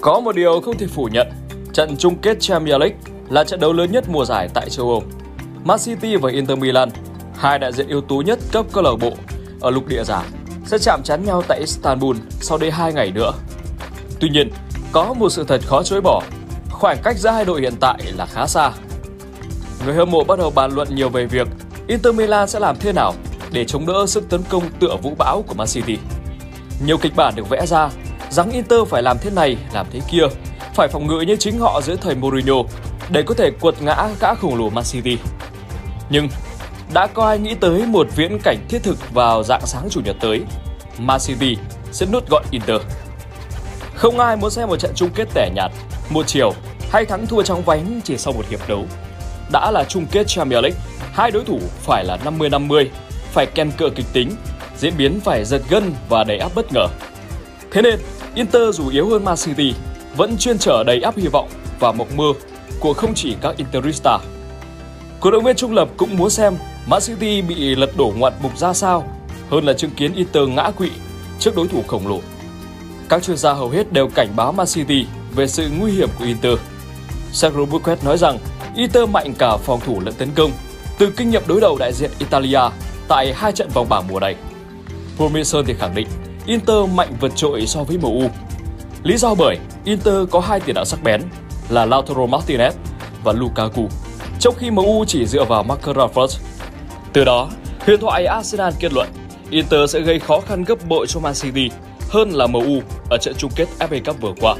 Có một điều không thể phủ nhận, trận chung kết Champions League là trận đấu lớn nhất mùa giải tại châu Âu. Man City và Inter Milan, hai đại diện ưu tú nhất cấp câu lạc bộ ở lục địa giả, sẽ chạm trán nhau tại Istanbul sau đây 2 ngày nữa. Tuy nhiên, có một sự thật khó chối bỏ, khoảng cách giữa hai đội hiện tại là khá xa. Người hâm mộ bắt đầu bàn luận nhiều về việc Inter Milan sẽ làm thế nào để chống đỡ sức tấn công tựa vũ bão của Man City. Nhiều kịch bản được vẽ ra rằng Inter phải làm thế này, làm thế kia, phải phòng ngự như chính họ dưới thời Mourinho để có thể quật ngã gã khổng lồ Man City. Nhưng đã có ai nghĩ tới một viễn cảnh thiết thực vào dạng sáng chủ nhật tới, Man City sẽ nút gọn Inter. Không ai muốn xem một trận chung kết tẻ nhạt, một chiều hay thắng thua trong vánh chỉ sau một hiệp đấu. Đã là chung kết Champions League, hai đối thủ phải là 50-50, phải kèn cựa kịch tính, diễn biến phải giật gân và đầy áp bất ngờ. Thế nên, Inter dù yếu hơn Man City, vẫn chuyên trở đầy áp hy vọng và mộng mơ của không chỉ các Interista. Cổ động viên trung lập cũng muốn xem Man City bị lật đổ ngoặt mục ra sao hơn là chứng kiến Inter ngã quỵ trước đối thủ khổng lồ. Các chuyên gia hầu hết đều cảnh báo Man City về sự nguy hiểm của Inter. Sergio Busquets nói rằng Inter mạnh cả phòng thủ lẫn tấn công, từ kinh nghiệm đối đầu đại diện Italia tại hai trận vòng bảng mùa này. Formation thì khẳng định Inter mạnh vượt trội so với MU. Lý do bởi Inter có hai tiền đạo sắc bén là Lautaro Martinez và Lukaku, trong khi MU chỉ dựa vào Marcus Rashford. Từ đó, huyền thoại Arsenal kết luận Inter sẽ gây khó khăn gấp bội cho Man City hơn là MU ở trận chung kết FA Cup vừa qua.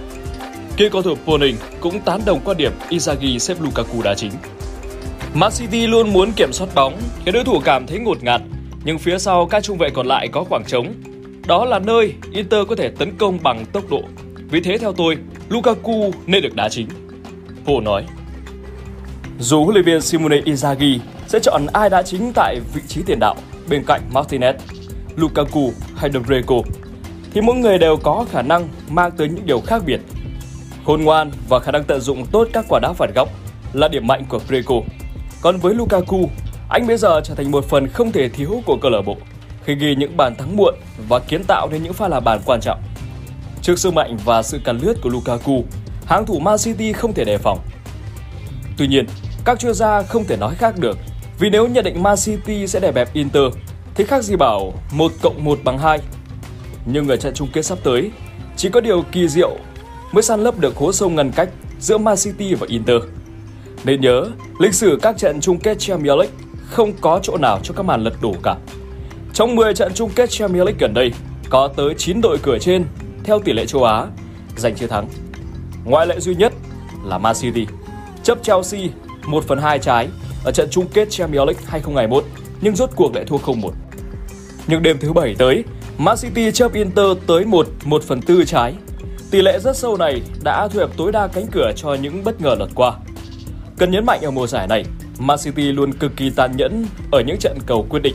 Kia cầu thủ Poning cũng tán đồng quan điểm Inzaghi xếp Lukaku đá chính. Man City luôn muốn kiểm soát bóng, khiến đối thủ cảm thấy ngột ngạt, nhưng phía sau các trung vệ còn lại có khoảng trống. Đó là nơi Inter có thể tấn công bằng tốc độ. Vì thế theo tôi, Lukaku nên được đá chính. Hồ nói. Dù huấn luyện viên Simone Inzaghi sẽ chọn ai đá chính tại vị trí tiền đạo bên cạnh Martinez, Lukaku hay Dembélé, thì mỗi người đều có khả năng mang tới những điều khác biệt. Khôn ngoan và khả năng tận dụng tốt các quả đá phạt góc là điểm mạnh của Preco. Còn với Lukaku, anh bây giờ trở thành một phần không thể thiếu của câu lạc bộ khi ghi những bàn thắng muộn và kiến tạo nên những pha là bàn quan trọng. Trước sức mạnh và sự cắn lướt của Lukaku, hàng thủ Man City không thể đề phòng. Tuy nhiên, các chuyên gia không thể nói khác được vì nếu nhận định Man City sẽ đè bẹp Inter thì khác gì bảo 1 cộng 1 bằng 2. Nhưng ở trận chung kết sắp tới, chỉ có điều kỳ diệu mới san lấp được hố sâu ngăn cách giữa Man City và Inter. Nên nhớ, lịch sử các trận chung kết Champions League không có chỗ nào cho các màn lật đổ cả. Trong 10 trận chung kết Champions League gần đây, có tới 9 đội cửa trên theo tỷ lệ châu Á giành chiến thắng. Ngoại lệ duy nhất là Man City, chấp Chelsea 1 phần 2 trái ở trận chung kết Champions League 2021 nhưng rốt cuộc lại thua 0-1. Nhưng đêm thứ bảy tới, Man City chấp Inter tới 1 1 phần 4 trái. Tỷ lệ rất sâu này đã thu hẹp tối đa cánh cửa cho những bất ngờ lật qua. Cần nhấn mạnh ở mùa giải này, Man City luôn cực kỳ tàn nhẫn ở những trận cầu quyết định.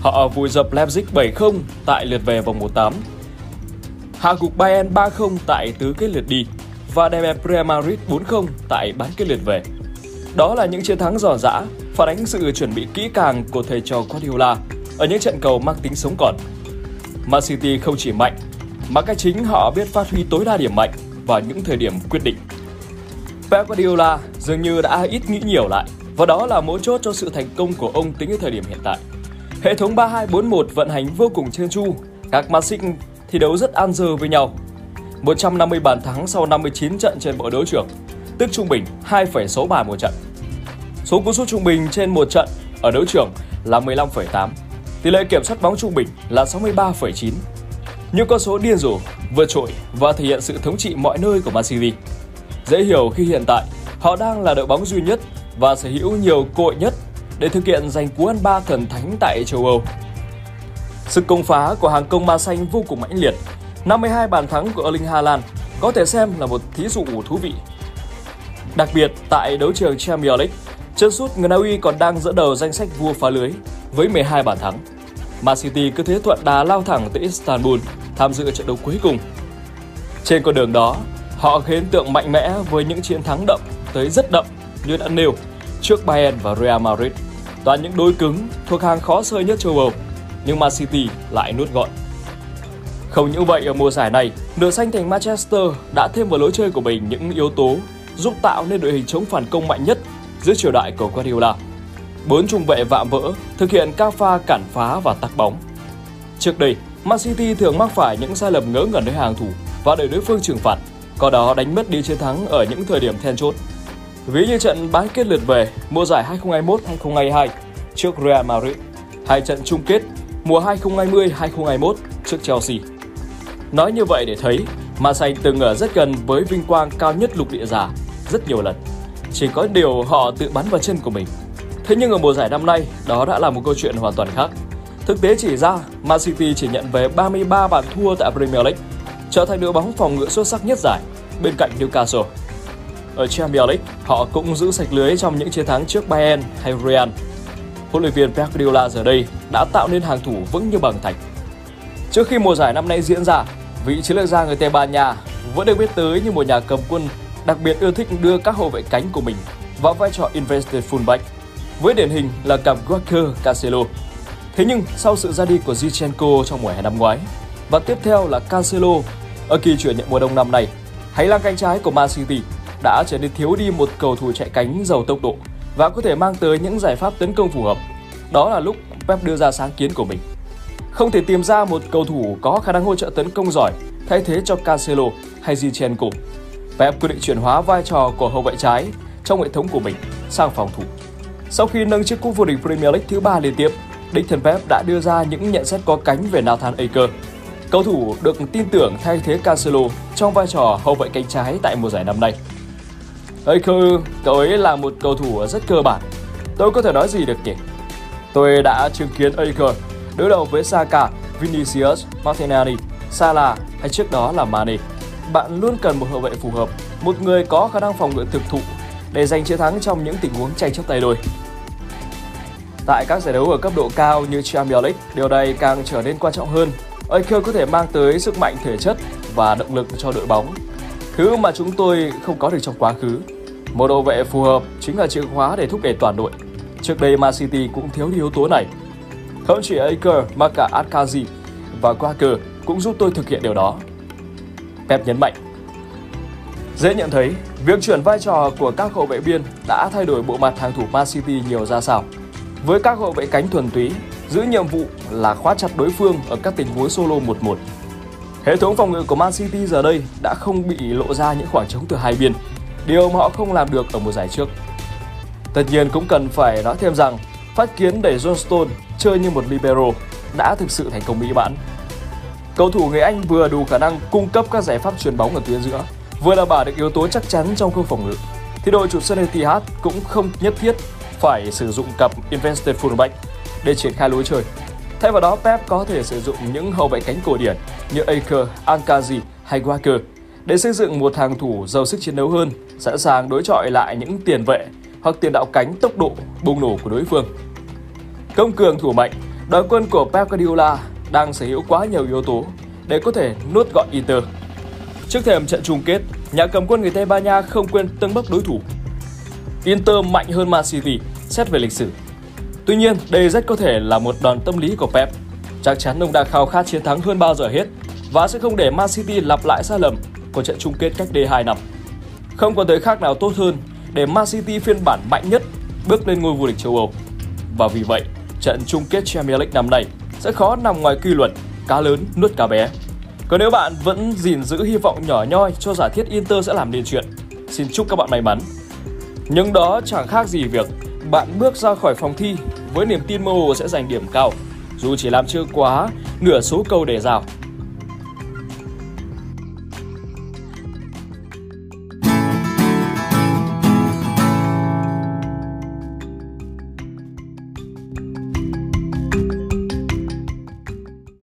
Họ vùi dập Leipzig 7-0 tại lượt về vòng 1/8. Hạ gục Bayern 3-0 tại tứ kết lượt đi và đè bẹp Real Madrid 4-0 tại bán kết lượt về. Đó là những chiến thắng giòn giã, phản ánh sự chuẩn bị kỹ càng của thầy trò Guardiola ở những trận cầu mang tính sống còn. Man City không chỉ mạnh, mà cái chính họ biết phát huy tối đa điểm mạnh vào những thời điểm quyết định. Pep Guardiola dường như đã ít nghĩ nhiều lại, và đó là mấu chốt cho sự thành công của ông tính đến thời điểm hiện tại. Hệ thống 3241 vận hành vô cùng trơn tru, các Man City thi đấu rất an dơ với nhau. 150 bàn thắng sau 59 trận trên bộ đấu trưởng, tức trung bình 2,6 bàn một trận. Số cú sút trung bình trên một trận ở đấu trưởng là 15,8. Tỷ lệ kiểm soát bóng trung bình là 63,9. Những con số điên rồ, vượt trội và thể hiện sự thống trị mọi nơi của Man City. Dễ hiểu khi hiện tại họ đang là đội bóng duy nhất và sở hữu nhiều cơ hội nhất để thực hiện giành cú ăn ba thần thánh tại châu Âu. Sức công phá của hàng công ma xanh vô cùng mãnh liệt. 52 bàn thắng của Erling Haaland có thể xem là một thí dụ thú vị. Đặc biệt tại đấu trường Champions League, chân sút người Na Uy còn đang dẫn đầu danh sách vua phá lưới với 12 bàn thắng. Man City cứ thế thuận đà lao thẳng tới Istanbul tham dự trận đấu cuối cùng. Trên con đường đó, họ khiến tượng mạnh mẽ với những chiến thắng đậm tới rất đậm như đã nêu trước Bayern và Real Madrid. Toàn những đối cứng thuộc hàng khó sơi nhất châu Âu, nhưng Man City lại nuốt gọn. Không những vậy ở mùa giải này, nửa xanh thành Manchester đã thêm vào lối chơi của mình những yếu tố giúp tạo nên đội hình chống phản công mạnh nhất dưới triều đại của Guardiola. Bốn trung vệ vạm vỡ thực hiện các pha cản phá và tắc bóng. Trước đây, Man City thường mắc phải những sai lầm ngớ ngẩn nơi hàng thủ và để đối phương trừng phạt, có đó đánh mất đi chiến thắng ở những thời điểm then chốt. Ví như trận bán kết lượt về mùa giải 2021-2022 trước Real Madrid hay trận chung kết mùa 2020-2021 trước Chelsea. Nói như vậy để thấy, Man Xanh từng ở rất gần với vinh quang cao nhất lục địa giả rất nhiều lần. Chỉ có điều họ tự bắn vào chân của mình. Thế nhưng ở mùa giải năm nay, đó đã là một câu chuyện hoàn toàn khác. Thực tế chỉ ra, Man City chỉ nhận về 33 bàn thua tại Premier League, trở thành đội bóng phòng ngự xuất sắc nhất giải bên cạnh Newcastle. Ở Champions League, họ cũng giữ sạch lưới trong những chiến thắng trước Bayern hay Real. Huấn luyện viên Pep Guardiola giờ đây đã tạo nên hàng thủ vững như bằng thạch. Trước khi mùa giải năm nay diễn ra, vị chiến lược gia người Tây Ban Nha vẫn được biết tới như một nhà cầm quân đặc biệt ưa thích đưa các hậu vệ cánh của mình vào vai trò invested fullback, với điển hình là cặp Walker Cancelo. Thế nhưng sau sự ra đi của Zinchenko trong mùa hè năm ngoái và tiếp theo là Cancelo ở kỳ chuyển nhượng mùa đông năm nay, hành lang cánh trái của Man City đã trở nên thiếu đi một cầu thủ chạy cánh giàu tốc độ và có thể mang tới những giải pháp tấn công phù hợp. Đó là lúc Pep đưa ra sáng kiến của mình. Không thể tìm ra một cầu thủ có khả năng hỗ trợ tấn công giỏi thay thế cho Cancelo hay Zinchenko. Pep quyết định chuyển hóa vai trò của hậu vệ trái trong hệ thống của mình sang phòng thủ. Sau khi nâng chiếc cúp vô địch Premier League thứ ba liên tiếp, đích thân Pep đã đưa ra những nhận xét có cánh về Nathan Ake. Cầu thủ được tin tưởng thay thế Cancelo trong vai trò hậu vệ cánh trái tại mùa giải năm nay. Ake, cậu ấy là một cầu thủ rất cơ bản. Tôi có thể nói gì được nhỉ? Tôi đã chứng kiến Ake đối đầu với Saka, Vinicius, Martinelli, Salah hay trước đó là Mane. Bạn luôn cần một hậu vệ phù hợp, một người có khả năng phòng ngự thực thụ để giành chiến thắng trong những tình huống tranh chấp tay đôi. Tại các giải đấu ở cấp độ cao như Champions League, điều này càng trở nên quan trọng hơn. Ake có thể mang tới sức mạnh thể chất và động lực cho đội bóng, thứ mà chúng tôi không có được trong quá khứ. Một hậu vệ phù hợp chính là chìa khóa để thúc đẩy toàn đội. Trước đây Man City cũng thiếu đi yếu tố này. Không chỉ Aker mà cả Akazi và Quaker cũng giúp tôi thực hiện điều đó. Pep nhấn mạnh. Dễ nhận thấy, việc chuyển vai trò của các hậu vệ biên đã thay đổi bộ mặt hàng thủ Man City nhiều ra sao. Với các hậu vệ cánh thuần túy, giữ nhiệm vụ là khóa chặt đối phương ở các tình huống solo 1-1. Hệ thống phòng ngự của Man City giờ đây đã không bị lộ ra những khoảng trống từ hai biên, điều mà họ không làm được ở mùa giải trước. Tất nhiên cũng cần phải nói thêm rằng phát kiến để John Stone chơi như một libero đã thực sự thành công mỹ mãn. Cầu thủ người Anh vừa đủ khả năng cung cấp các giải pháp chuyền bóng ở tuyến giữa, vừa đảm bảo được yếu tố chắc chắn trong khâu phòng ngự. Thì đội chủ sân Etihad cũng không nhất thiết phải sử dụng cặp invested fullback để triển khai lối chơi. Thay vào đó, Pep có thể sử dụng những hậu vệ cánh cổ điển như Aker, Ankazi hay Walker để xây dựng một hàng thủ giàu sức chiến đấu hơn, sẵn sàng đối chọi lại những tiền vệ hoặc tiền đạo cánh tốc độ bùng nổ của đối phương. Công cường thủ mạnh, đội quân của Pep Guardiola đang sở hữu quá nhiều yếu tố để có thể nuốt gọn Inter. Trước thềm trận chung kết, nhà cầm quân người Tây Ban Nha không quên tâng bốc đối thủ. Inter mạnh hơn Man City xét về lịch sử. Tuy nhiên, đây rất có thể là một đòn tâm lý của Pep. Chắc chắn ông đang khao khát chiến thắng hơn bao giờ hết và sẽ không để Man City lặp lại sai lầm của trận chung kết cách đây 2 năm. Không có tới khác nào tốt hơn để Man City phiên bản mạnh nhất bước lên ngôi vô địch châu Âu. Và vì vậy, trận chung kết Champions League năm nay sẽ khó nằm ngoài quy luật cá lớn nuốt cá bé. Còn nếu bạn vẫn gìn giữ hy vọng nhỏ nhoi cho giả thiết Inter sẽ làm nên chuyện, xin chúc các bạn may mắn. Nhưng đó chẳng khác gì việc bạn bước ra khỏi phòng thi với niềm tin mơ hồ sẽ giành điểm cao, dù chỉ làm chưa quá nửa số câu để rào